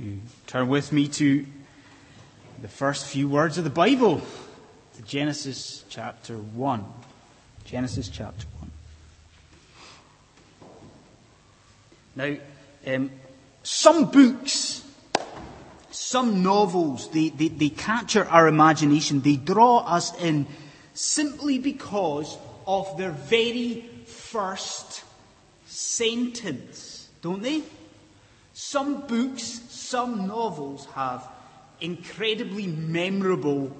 to turn with me to the first few words of the Bible, to Genesis chapter 1. Genesis chapter 1. Now, um, some books, some novels, they, they, they capture our imagination. They draw us in simply because of their very first sentence, don't they? Some books, some novels have incredibly memorable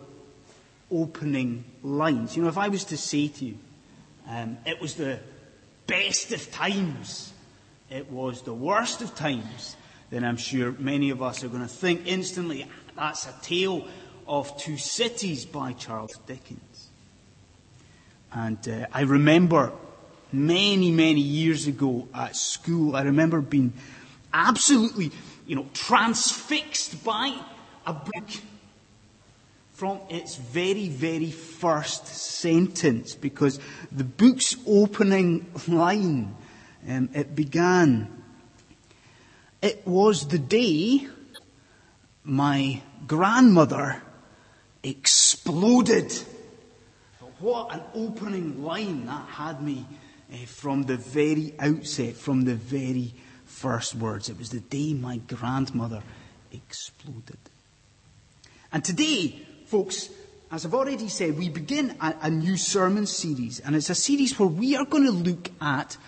opening lines. You know, if I was to say to you, um, it was the best of times, it was the worst of times, then I'm sure many of us are going to think instantly, that's a tale of two cities by Charles Dickens. And uh, I remember many, many years ago at school, I remember being absolutely, you know, transfixed by a book from its very, very first sentence because the book's opening line, um, it began, it was the day my grandmother exploded. What an opening line that had me uh, from the very outset, from the very first words. It was the day my grandmother exploded. And today, folks, as I've already said, we begin a, a new sermon series, and it's a series where we are going to look at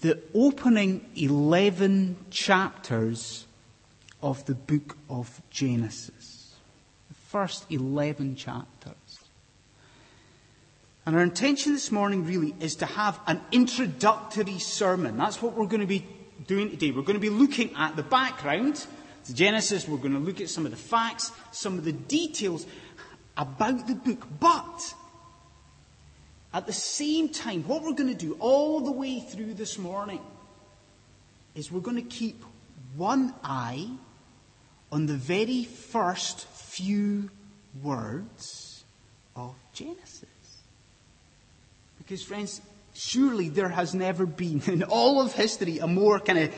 the opening 11 chapters of the book of Genesis. The first 11 chapters. And our intention this morning really is to have an introductory sermon. That's what we're going to be doing today. We're going to be looking at the background to Genesis. We're going to look at some of the facts, some of the details about the book. But at the same time, what we're going to do all the way through this morning is we're going to keep one eye on the very first few words of Genesis. Because, friends, surely there has never been in all of history a more kind of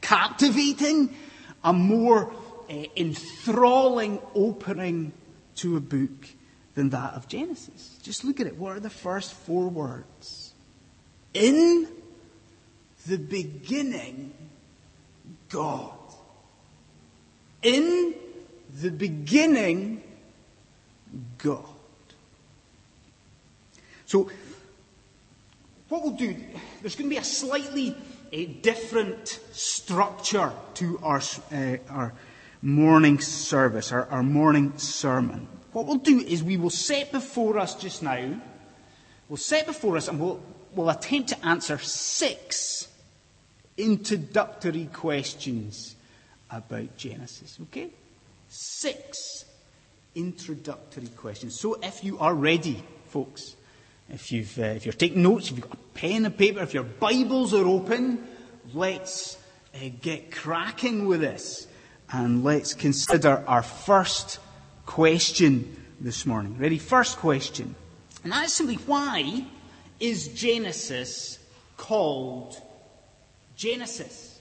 captivating, a more uh, enthralling opening to a book than that of Genesis. Just look at it. What are the first four words? In the beginning, God. In the beginning, God. So, what we'll do, there's going to be a slightly a different structure to our, uh, our morning service, our, our morning sermon. What we'll do is we will set before us just now, we'll set before us and we'll, we'll attempt to answer six introductory questions about Genesis. Okay? Six introductory questions. So if you are ready, folks, if, you've, uh, if you're taking notes, if you've got a pen and paper, if your Bibles are open, let's uh, get cracking with this. And let's consider our first question this morning. Ready? First question. And that is simply why is Genesis called Genesis?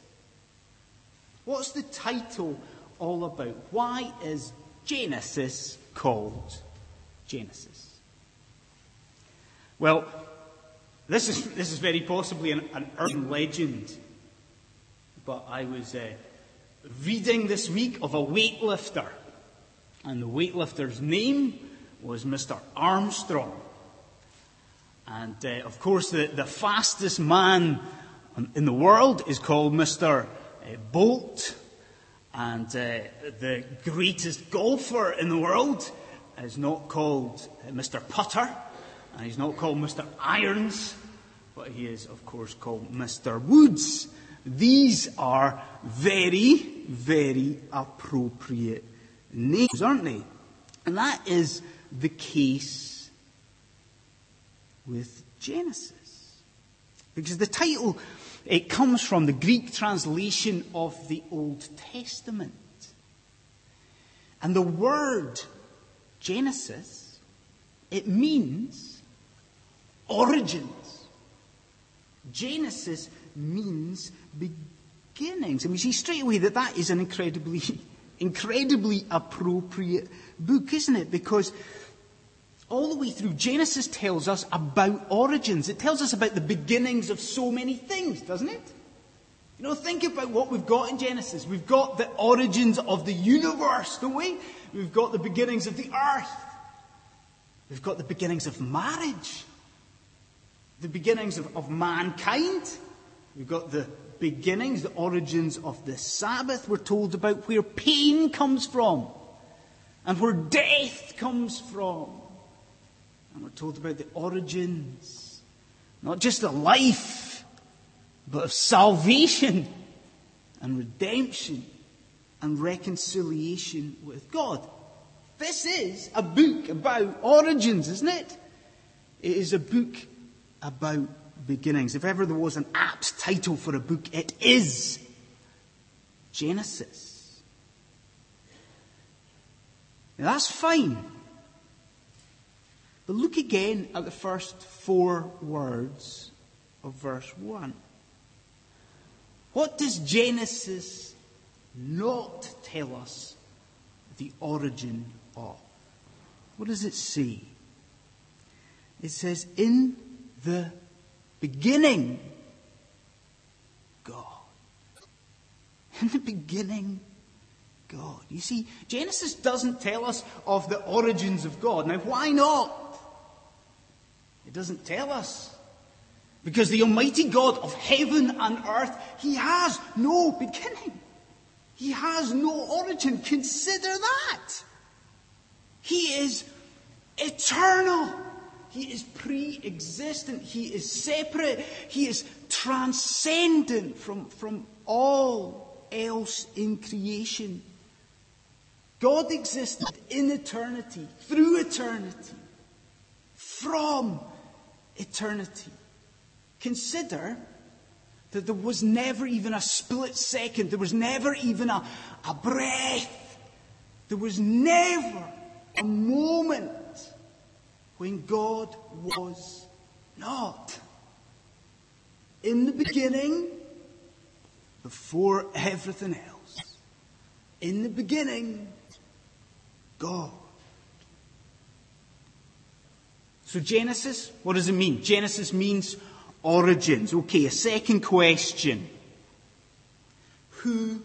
What's the title all about? Why is Genesis called Genesis? Well, this is, this is very possibly an, an urban legend, but I was uh, reading this week of a weightlifter, and the weightlifter's name was Mr. Armstrong. And uh, of course, the, the fastest man in the world is called Mr. Uh, Bolt, and uh, the greatest golfer in the world is not called uh, Mr. Putter and he's not called Mr. Irons, but he is, of course, called Mr. Woods. These are very, very appropriate names, aren't they? And that is the case with Genesis. Because the title, it comes from the Greek translation of the Old Testament. And the word Genesis, it means origins. Genesis means beginnings. And we see straight away that that is an incredibly, incredibly appropriate book, isn't it? Because all the way through, Genesis tells us about origins. It tells us about the beginnings of so many things, doesn't it? You know, think about what we've got in Genesis. We've got the origins of the universe, don't we? We've got the beginnings of the earth. We've got the beginnings of marriage. The beginnings of, of mankind. We've got the beginnings, the origins of the Sabbath. We're told about where pain comes from and where death comes from. And we're told about the origins, not just of life, but of salvation and redemption and reconciliation with God. This is a book about origins, isn't it? It is a book about beginnings. If ever there was an apt title for a book, it is Genesis. Now that's fine. But look again at the first four words of verse 1. What does Genesis not tell us the origin of? What does it say? It says, In the beginning, God. In the beginning, God. You see, Genesis doesn't tell us of the origins of God. Now, why not? It doesn't tell us. Because the Almighty God of heaven and earth, He has no beginning. He has no origin. Consider that. He is eternal. He is pre existent. He is separate. He is transcendent from, from all else in creation. God existed in eternity, through eternity, from eternity. Consider that there was never even a split second, there was never even a, a breath, there was never a moment when God was not. In the beginning, before everything else, in the beginning, God. So Genesis, what does it mean? Genesis means origins. Okay, a second question. Who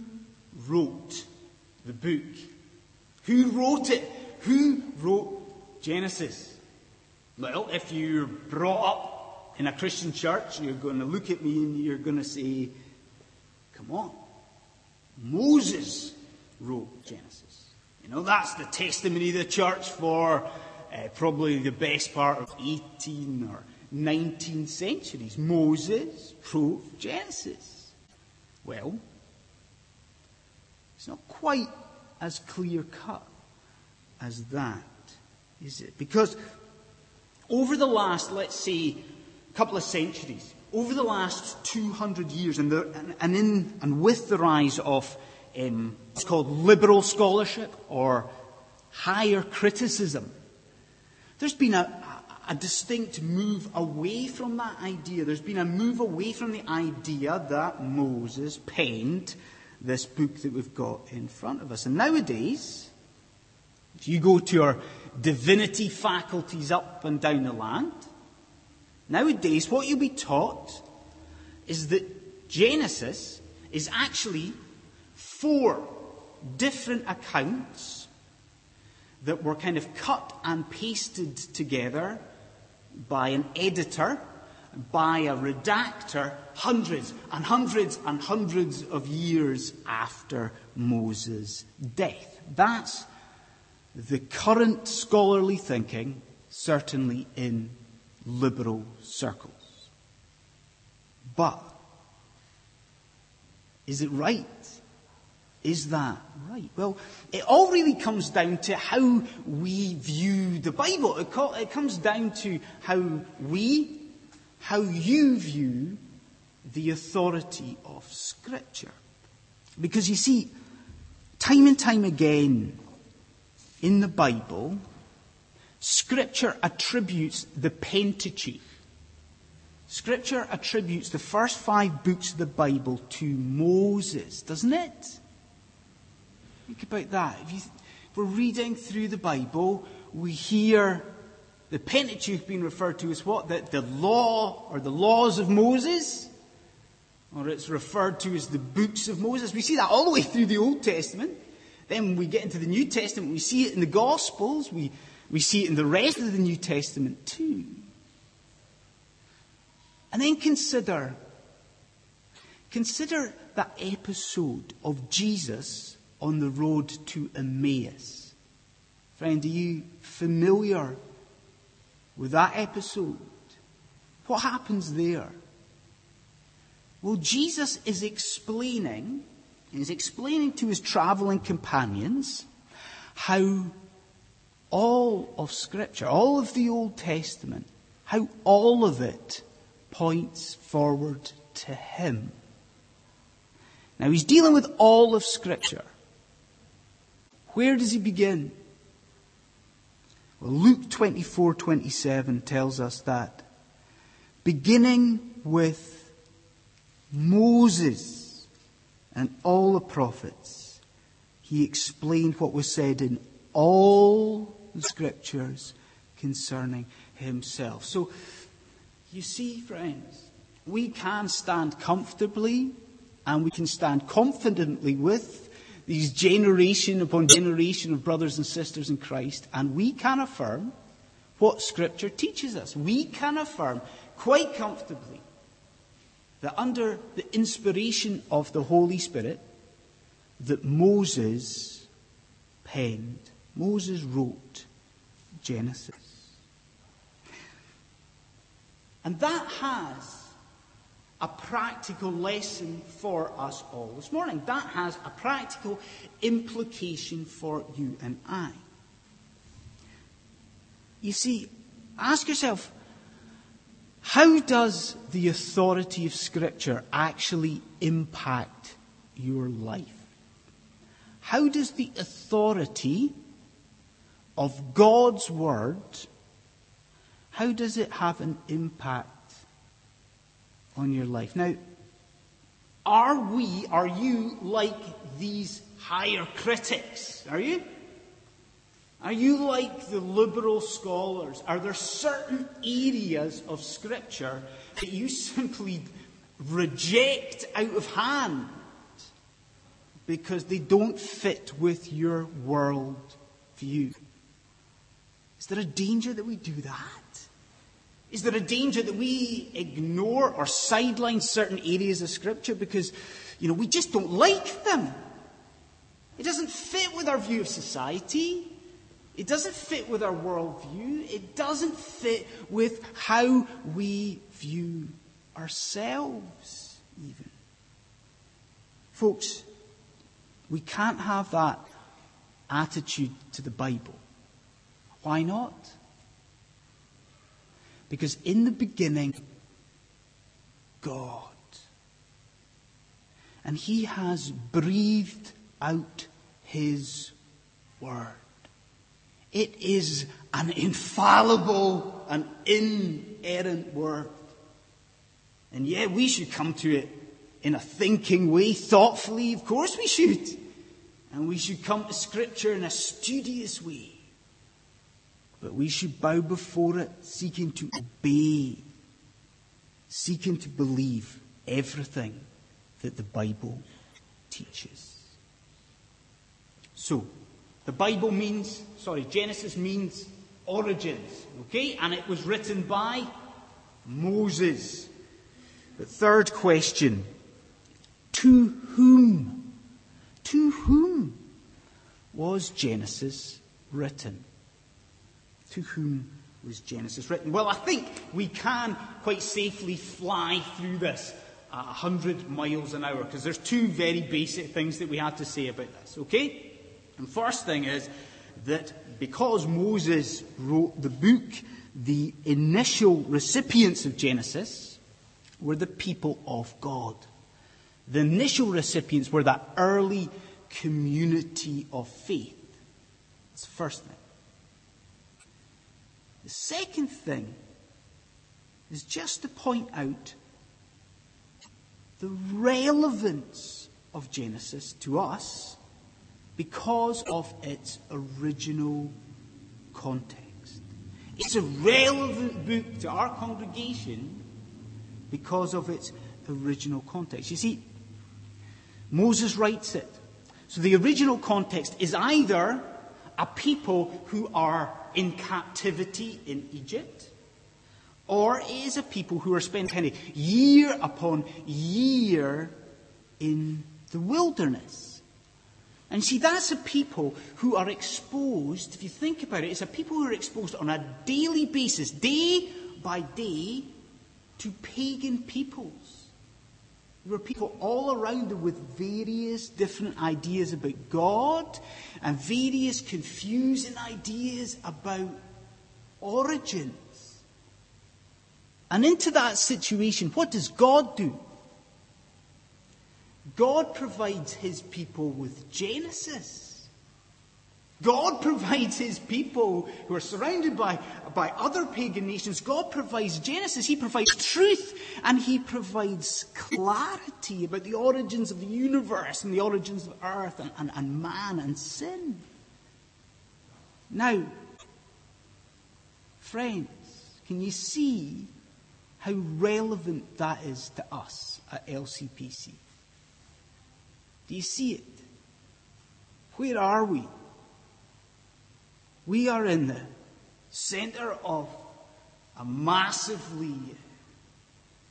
wrote the book? Who wrote it? Who wrote Genesis? Well, if you're brought up in a Christian church, you're going to look at me and you're going to say, come on. Moses wrote Genesis. You know, that's the testimony of the church for uh, probably the best part of 18 or 19 centuries. Moses wrote Genesis. Well, it's not quite as clear cut as that, is it? Because over the last, let's say, couple of centuries, over the last 200 years, and, the, and, in, and with the rise of um, what's called liberal scholarship or higher criticism, there's been a, a distinct move away from that idea. There's been a move away from the idea that Moses penned this book that we've got in front of us. And nowadays, if you go to our divinity faculties up and down the land, nowadays what you'll be taught is that Genesis is actually four different accounts that were kind of cut and pasted together by an editor, by a redactor, hundreds and hundreds and hundreds of years after Moses' death. That's the current scholarly thinking, certainly in liberal circles. But, is it right? Is that right? Well, it all really comes down to how we view the Bible. It, co- it comes down to how we, how you view the authority of Scripture. Because you see, time and time again in the Bible, Scripture attributes the Pentateuch. Scripture attributes the first five books of the Bible to Moses, doesn't it? Think about that. If, you, if we're reading through the Bible, we hear the Pentateuch being referred to as what? The, the law or the laws of Moses? Or it's referred to as the books of Moses. We see that all the way through the Old Testament. Then when we get into the New Testament, we see it in the Gospels. We, we see it in the rest of the New Testament too. And then consider, consider that episode of Jesus on the road to Emmaus. Friend, are you familiar with that episode. What happens there? Well, Jesus is explaining, he's explaining to his traveling companions how all of Scripture, all of the Old Testament, how all of it points forward to him. Now he's dealing with all of Scripture. Where does he begin? Well, Luke 24 27 tells us that beginning with Moses and all the prophets, he explained what was said in all the scriptures concerning himself. So, you see, friends, we can stand comfortably and we can stand confidently with these generation upon generation of brothers and sisters in Christ, and we can affirm what Scripture teaches us. We can affirm quite comfortably that under the inspiration of the Holy Spirit, that Moses penned, Moses wrote Genesis. And that has a practical lesson for us all this morning. That has a practical implication for you and I. You see, ask yourself, how does the authority of Scripture actually impact your life? How does the authority of God's Word, how does it have an impact on your life. Now, are we, are you like these higher critics? Are you? Are you like the liberal scholars? Are there certain areas of Scripture that you simply reject out of hand because they don't fit with your world view? Is there a danger that we do that? Is there a danger that we ignore or sideline certain areas of Scripture because, you know, we just don't like them? It doesn't fit with our view of society. It doesn't fit with our worldview. It doesn't fit with how we view ourselves, even. Folks, we can't have that attitude to the Bible. Why not? Because in the beginning, God. And He has breathed out His Word. It is an infallible an inerrant Word. And yet we should come to it in a thinking way, thoughtfully, of course we should. And we should come to Scripture in a studious way. But we should bow before it, seeking to obey, seeking to believe everything that the Bible teaches. So, the Bible means, sorry, Genesis means origins, okay? And it was written by Moses. The third question to whom? To whom was Genesis written? To whom was Genesis written? Well, I think we can quite safely fly through this at 100 miles an hour because there's two very basic things that we have to say about this, okay? And first thing is that because Moses wrote the book, the initial recipients of Genesis were the people of God. The initial recipients were that early community of faith. That's the first thing. The second thing is just to point out the relevance of Genesis to us because of its original context. It's a relevant book to our congregation because of its original context. You see, Moses writes it. So the original context is either a people who are in captivity in Egypt, or it is a people who are spending year upon year in the wilderness. And see, that's a people who are exposed, if you think about it, it's a people who are exposed on a daily basis, day by day, to pagan peoples. There were people all around them with various different ideas about God and various confusing ideas about origins. And into that situation, what does God do? God provides his people with Genesis. God provides his people who are surrounded by, by other pagan nations. God provides Genesis. He provides truth and he provides clarity about the origins of the universe and the origins of earth and, and, and man and sin. Now, friends, can you see how relevant that is to us at LCPC? Do you see it? Where are we? We are in the center of a massively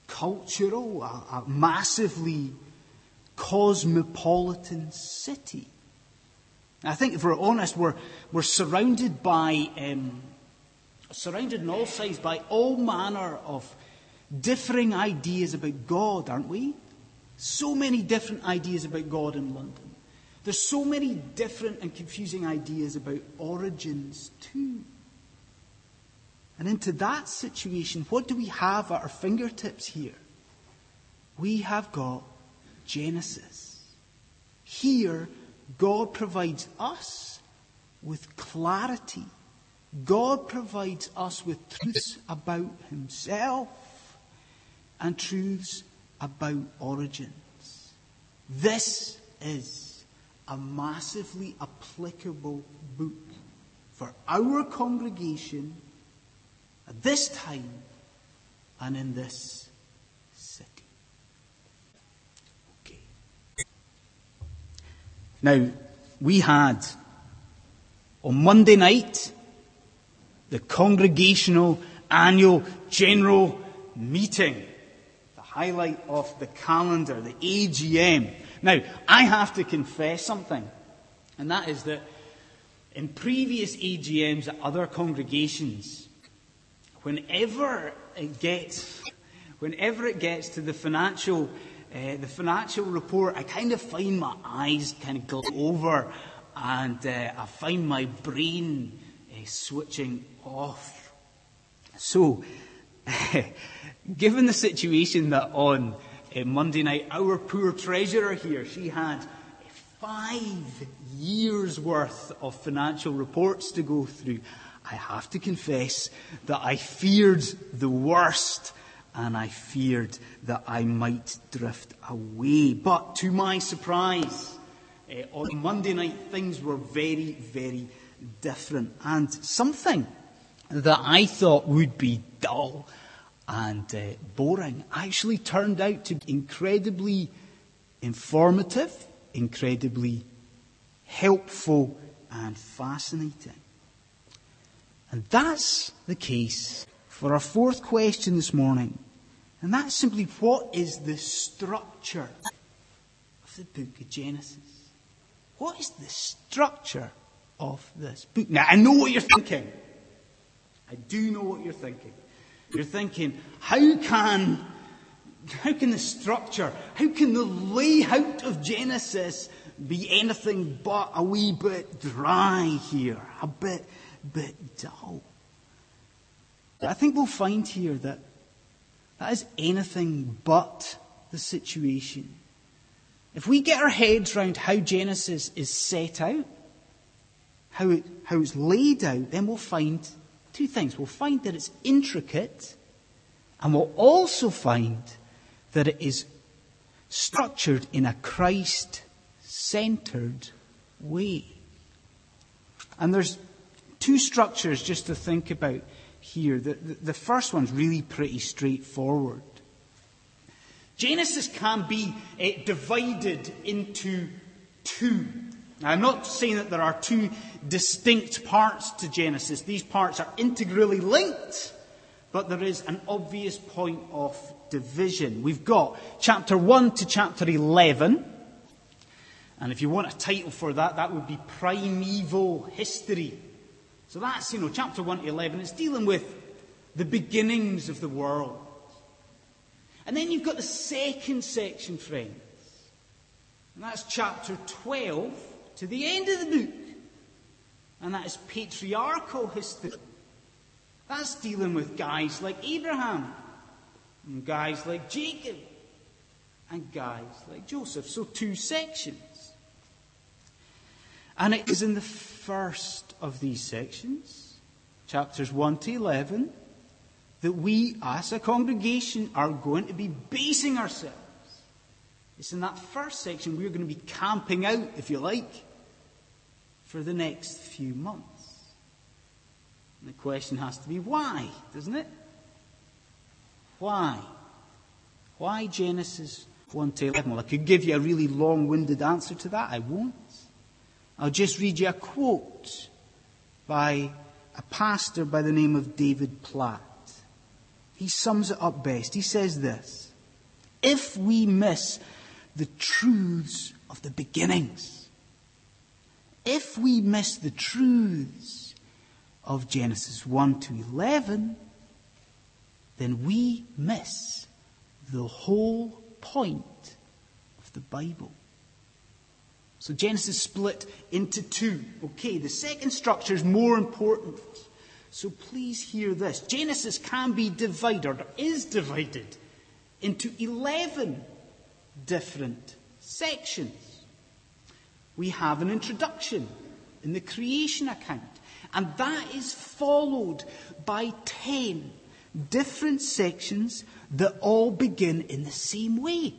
cultural, a, a massively cosmopolitan city. I think if we're honest, we're, we're surrounded by, um, surrounded on all sides by all manner of differing ideas about God, aren't we? So many different ideas about God in London. There's so many different and confusing ideas about origins, too. And into that situation, what do we have at our fingertips here? We have got Genesis. Here, God provides us with clarity. God provides us with truths about Himself and truths about origins. This is a massively applicable book for our congregation at this time and in this city. Okay. Now, we had on Monday night the congregational annual general meeting highlight of the calendar, the AGM. Now, I have to confess something, and that is that in previous AGMs at other congregations, whenever it gets, whenever it gets to the financial, uh, the financial report, I kind of find my eyes kind of go over, and uh, I find my brain uh, switching off. So, Given the situation that on uh, Monday night, our poor treasurer here, she had five years worth of financial reports to go through, I have to confess that I feared the worst and I feared that I might drift away. But to my surprise, uh, on Monday night, things were very, very different. And something that I thought would be dull and uh, boring actually turned out to be incredibly informative, incredibly helpful, and fascinating. And that's the case for our fourth question this morning. And that's simply what is the structure of the book of Genesis? What is the structure of this book? Now, I know what you're thinking. I do know what you're thinking. You're thinking, how can, how can the structure, how can the layout of Genesis be anything but a wee bit dry here, a bit, bit dull? I think we'll find here that that is anything but the situation. If we get our heads around how Genesis is set out, how, it, how it's laid out, then we'll find two things. We'll find that it's intricate And we'll also find that it is structured in a Christ centered way. And there's two structures just to think about here. The, the, the, first one's really pretty straightforward. Genesis can be uh, divided into two. Now, I'm not saying that there are two distinct parts to Genesis. These parts are integrally linked, but there is an obvious point of division. We've got chapter 1 to chapter 11. And if you want a title for that, that would be Primeval History. So that's, you know, chapter 1 to 11. It's dealing with the beginnings of the world. And then you've got the second section, friends. And that's chapter 12 to the end of the book. And that is patriarchal history. That's dealing with guys like Abraham, and guys like Jacob, and guys like Joseph. So, two sections. And it is in the first of these sections, chapters 1 to 11, that we as a congregation are going to be basing ourselves. It's in that first section we're going to be camping out, if you like, for the next few months. And the question has to be why, doesn't it? Why? Why Genesis 1 to 11? Well, I could give you a really long winded answer to that. I won't. I'll just read you a quote by a pastor by the name of David Platt. He sums it up best. He says this If we miss the truths of the beginnings, if we miss the truths of Genesis 1 to 11, then we miss the whole point of the Bible. So Genesis split into two. Okay, the second structure is more important. So please hear this. Genesis can be divided, or is divided, into 11 different sections. We have an introduction in the creation account, and that is followed by 10 different sections that all begin in the same way.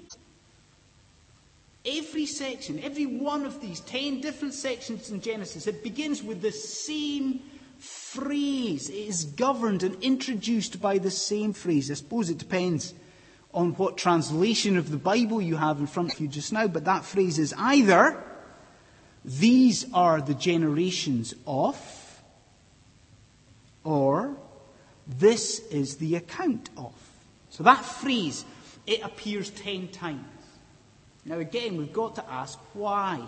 Every section, every one of these 10 different sections in Genesis, it begins with the same phrase. It is governed and introduced by the same phrase. I suppose it depends on what translation of the Bible you have in front of you just now, but that phrase is either these are the generations of, or this is the account of. So that phrase, it appears ten times. Now again, we've got to ask why.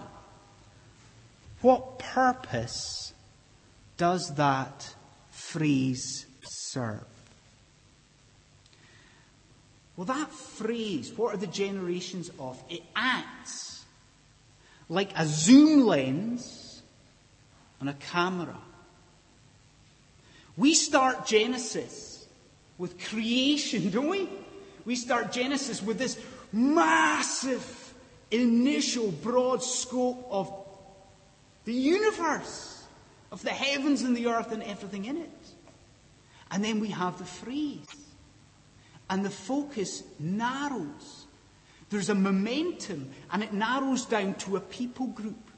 What purpose does that phrase serve? Well, that phrase, what are the generations of? It acts like a zoom lens on a camera. We start Genesis with creation, don't we? We start Genesis with this massive initial broad scope of the universe of the heavens and the earth and everything in it. And then we have the phrase. And the focus narrows. There's a momentum and it narrows down to a people group.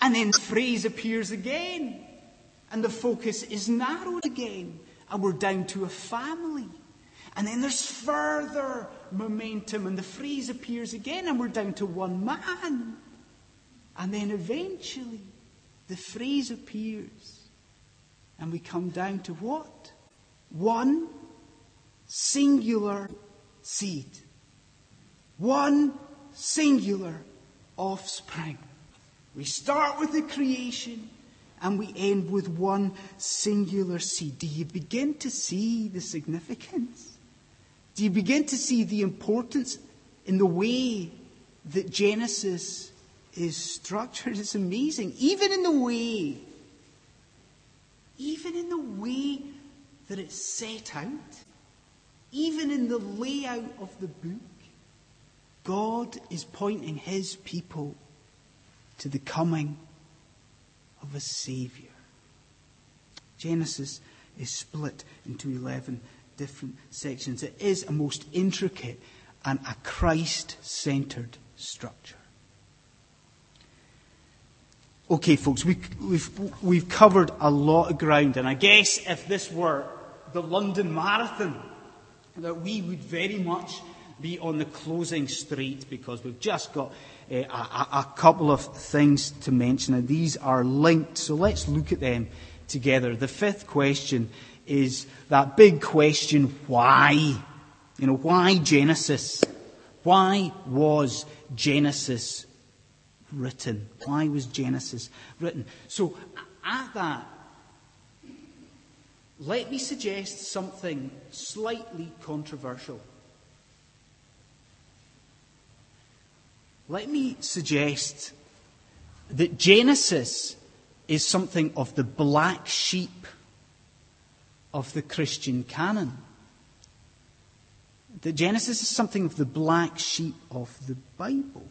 And then the phrase appears again. And the focus is narrowed again. And we're down to a family. And then there's further momentum and the phrase appears again and we're down to one man. And then eventually the phrase appears, and we come down to what? One singular seed. One singular offspring. We start with the creation and we end with one singular seed. Do you begin to see the significance? Do you begin to see the importance in the way that Genesis is structured. It's amazing. Even in the way, even in the way that it's set out, even in the layout of the book, God is pointing his people to the coming of a Saviour. Genesis is split into 11 different sections. It is a most intricate and a Christ centered structure. Okay, folks, we, we've, we've covered a lot of ground, and I guess if this were the London Marathon, that we would very much be on the closing straight because we've just got uh, a, a, couple of things to mention, and these are linked. So let's look at them together. The fifth question is that big question why? You know, why Genesis? Why was Genesis written? Why was Genesis written? So, at that, let me suggest something slightly controversial. Let me suggest that Genesis is something of the black sheep of the Christian canon. That Genesis is something of the black sheep of the Bible.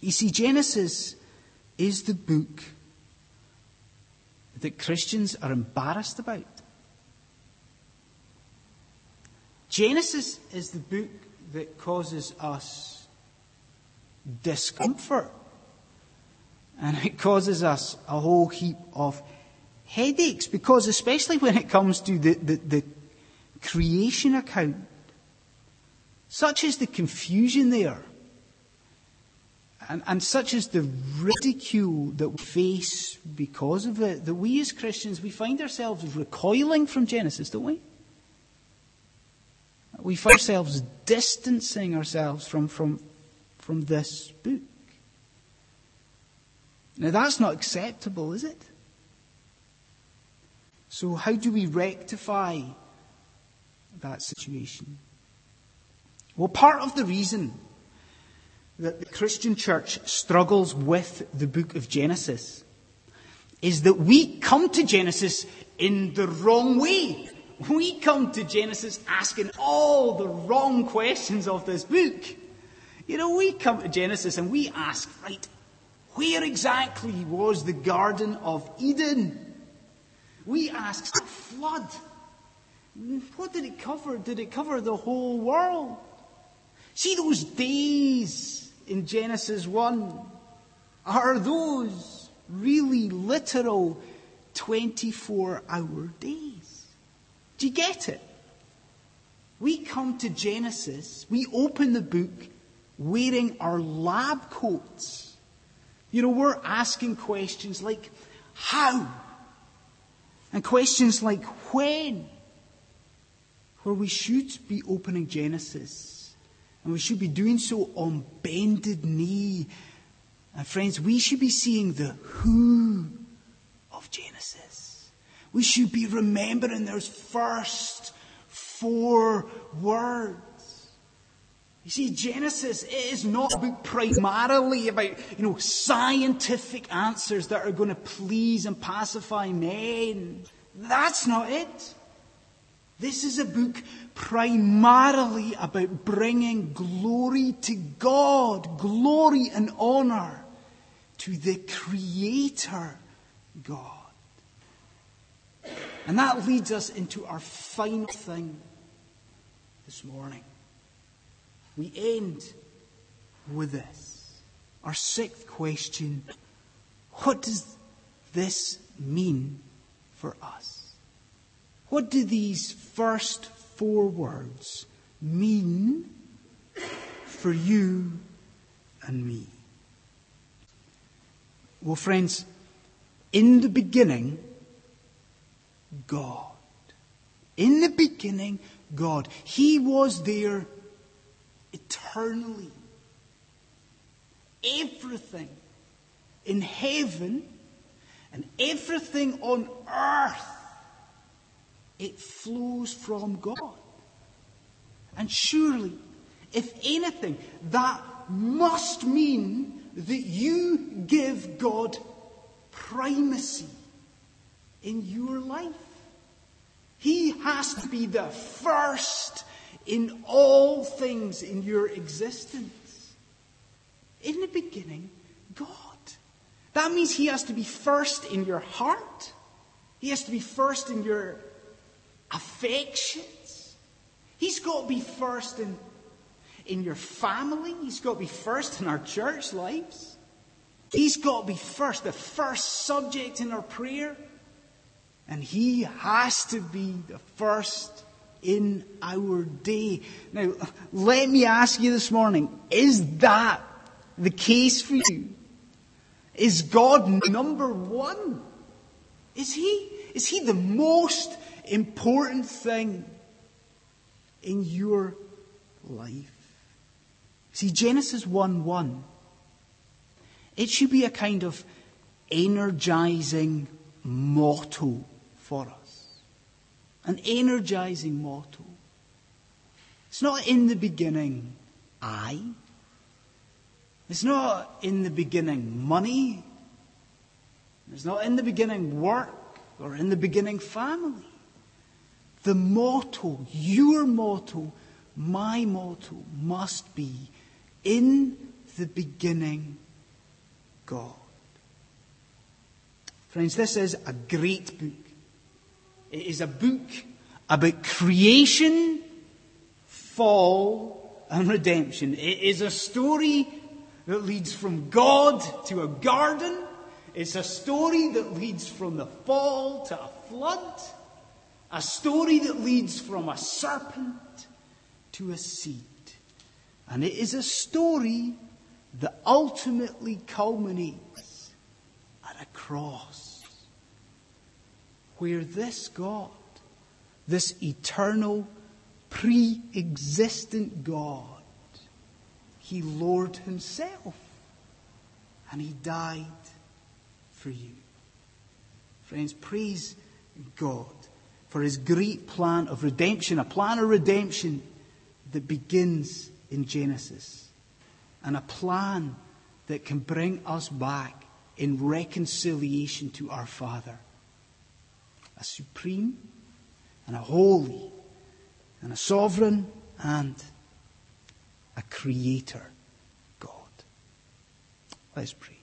You see, Genesis is the book that Christians are embarrassed about. Genesis is the book that causes us discomfort. And it causes us a whole heap of headaches because, especially when it comes to the, the, the creation account, such is the confusion there. And, and, such is the ridicule that we face because of it, that we as Christians, we find ourselves recoiling from Genesis, don't we? We find ourselves distancing ourselves from, from, from this book. Now that's not acceptable, is it? So how do we rectify that situation? Well, part of the reason that the Christian church struggles with the book of Genesis is that we come to Genesis in the wrong way. We come to Genesis asking all the wrong questions of this book. You know, we come to Genesis and we ask, right, where exactly was the Garden of Eden? We ask, flood. What did it cover? Did it cover the whole world? See those days in Genesis 1? Are those really literal 24 hour days? Do you get it? We come to Genesis, we open the book wearing our lab coats. You know, we're asking questions like, how? And questions like, when? Where we should be opening Genesis and we should be doing so on bended knee. And friends, we should be seeing the who of Genesis. We should be remembering those first four words. You see, Genesis is not primarily about, you know, scientific answers that are going to please and pacify men. That's not it. This is a book primarily about bringing glory to God, glory and honor to the Creator God. And that leads us into our final thing this morning. We end with this. Our sixth question What does this mean for us? What do these first four words mean for you and me? Well, friends, in the beginning, God. In the beginning, God. He was there eternally. Everything in heaven and everything on earth it flows from God. And surely, if anything, that must mean that you give God primacy in your life. He has to be the first in all things in your existence. In the beginning, God. That means He has to be first in your heart. He has to be first in your affections. He's got to be first in, in your family. He's got to be first in our church lives. He's got to be first, the first subject in our prayer. And He has to be the first in our day. Now, let me ask you this morning, is that the case for you? Is God number one? Is He? Is He the most important thing in your life? See, Genesis 1 1, it should be a kind of energizing motto for us. An energizing motto. It's not in the beginning, I. It's not in the beginning money. It's not in the beginning work or in the beginning family. The motto, your motto, my motto must be in the beginning, God. Friends, this is a great book. It is a book about creation, fall, and redemption. It is a story that leads from God to a garden. It's a story that leads from the fall to a flood. A story that leads from a serpent to a seed. And it is a story that ultimately culminates at a cross where this God, this eternal, pre existent God, he lowered himself and he died for you. Friends, praise God for his great plan of redemption, a plan of redemption that begins in Genesis, and a plan that can bring us back in reconciliation to our Father. A supreme and a holy and a sovereign and a creator God. Let's pray.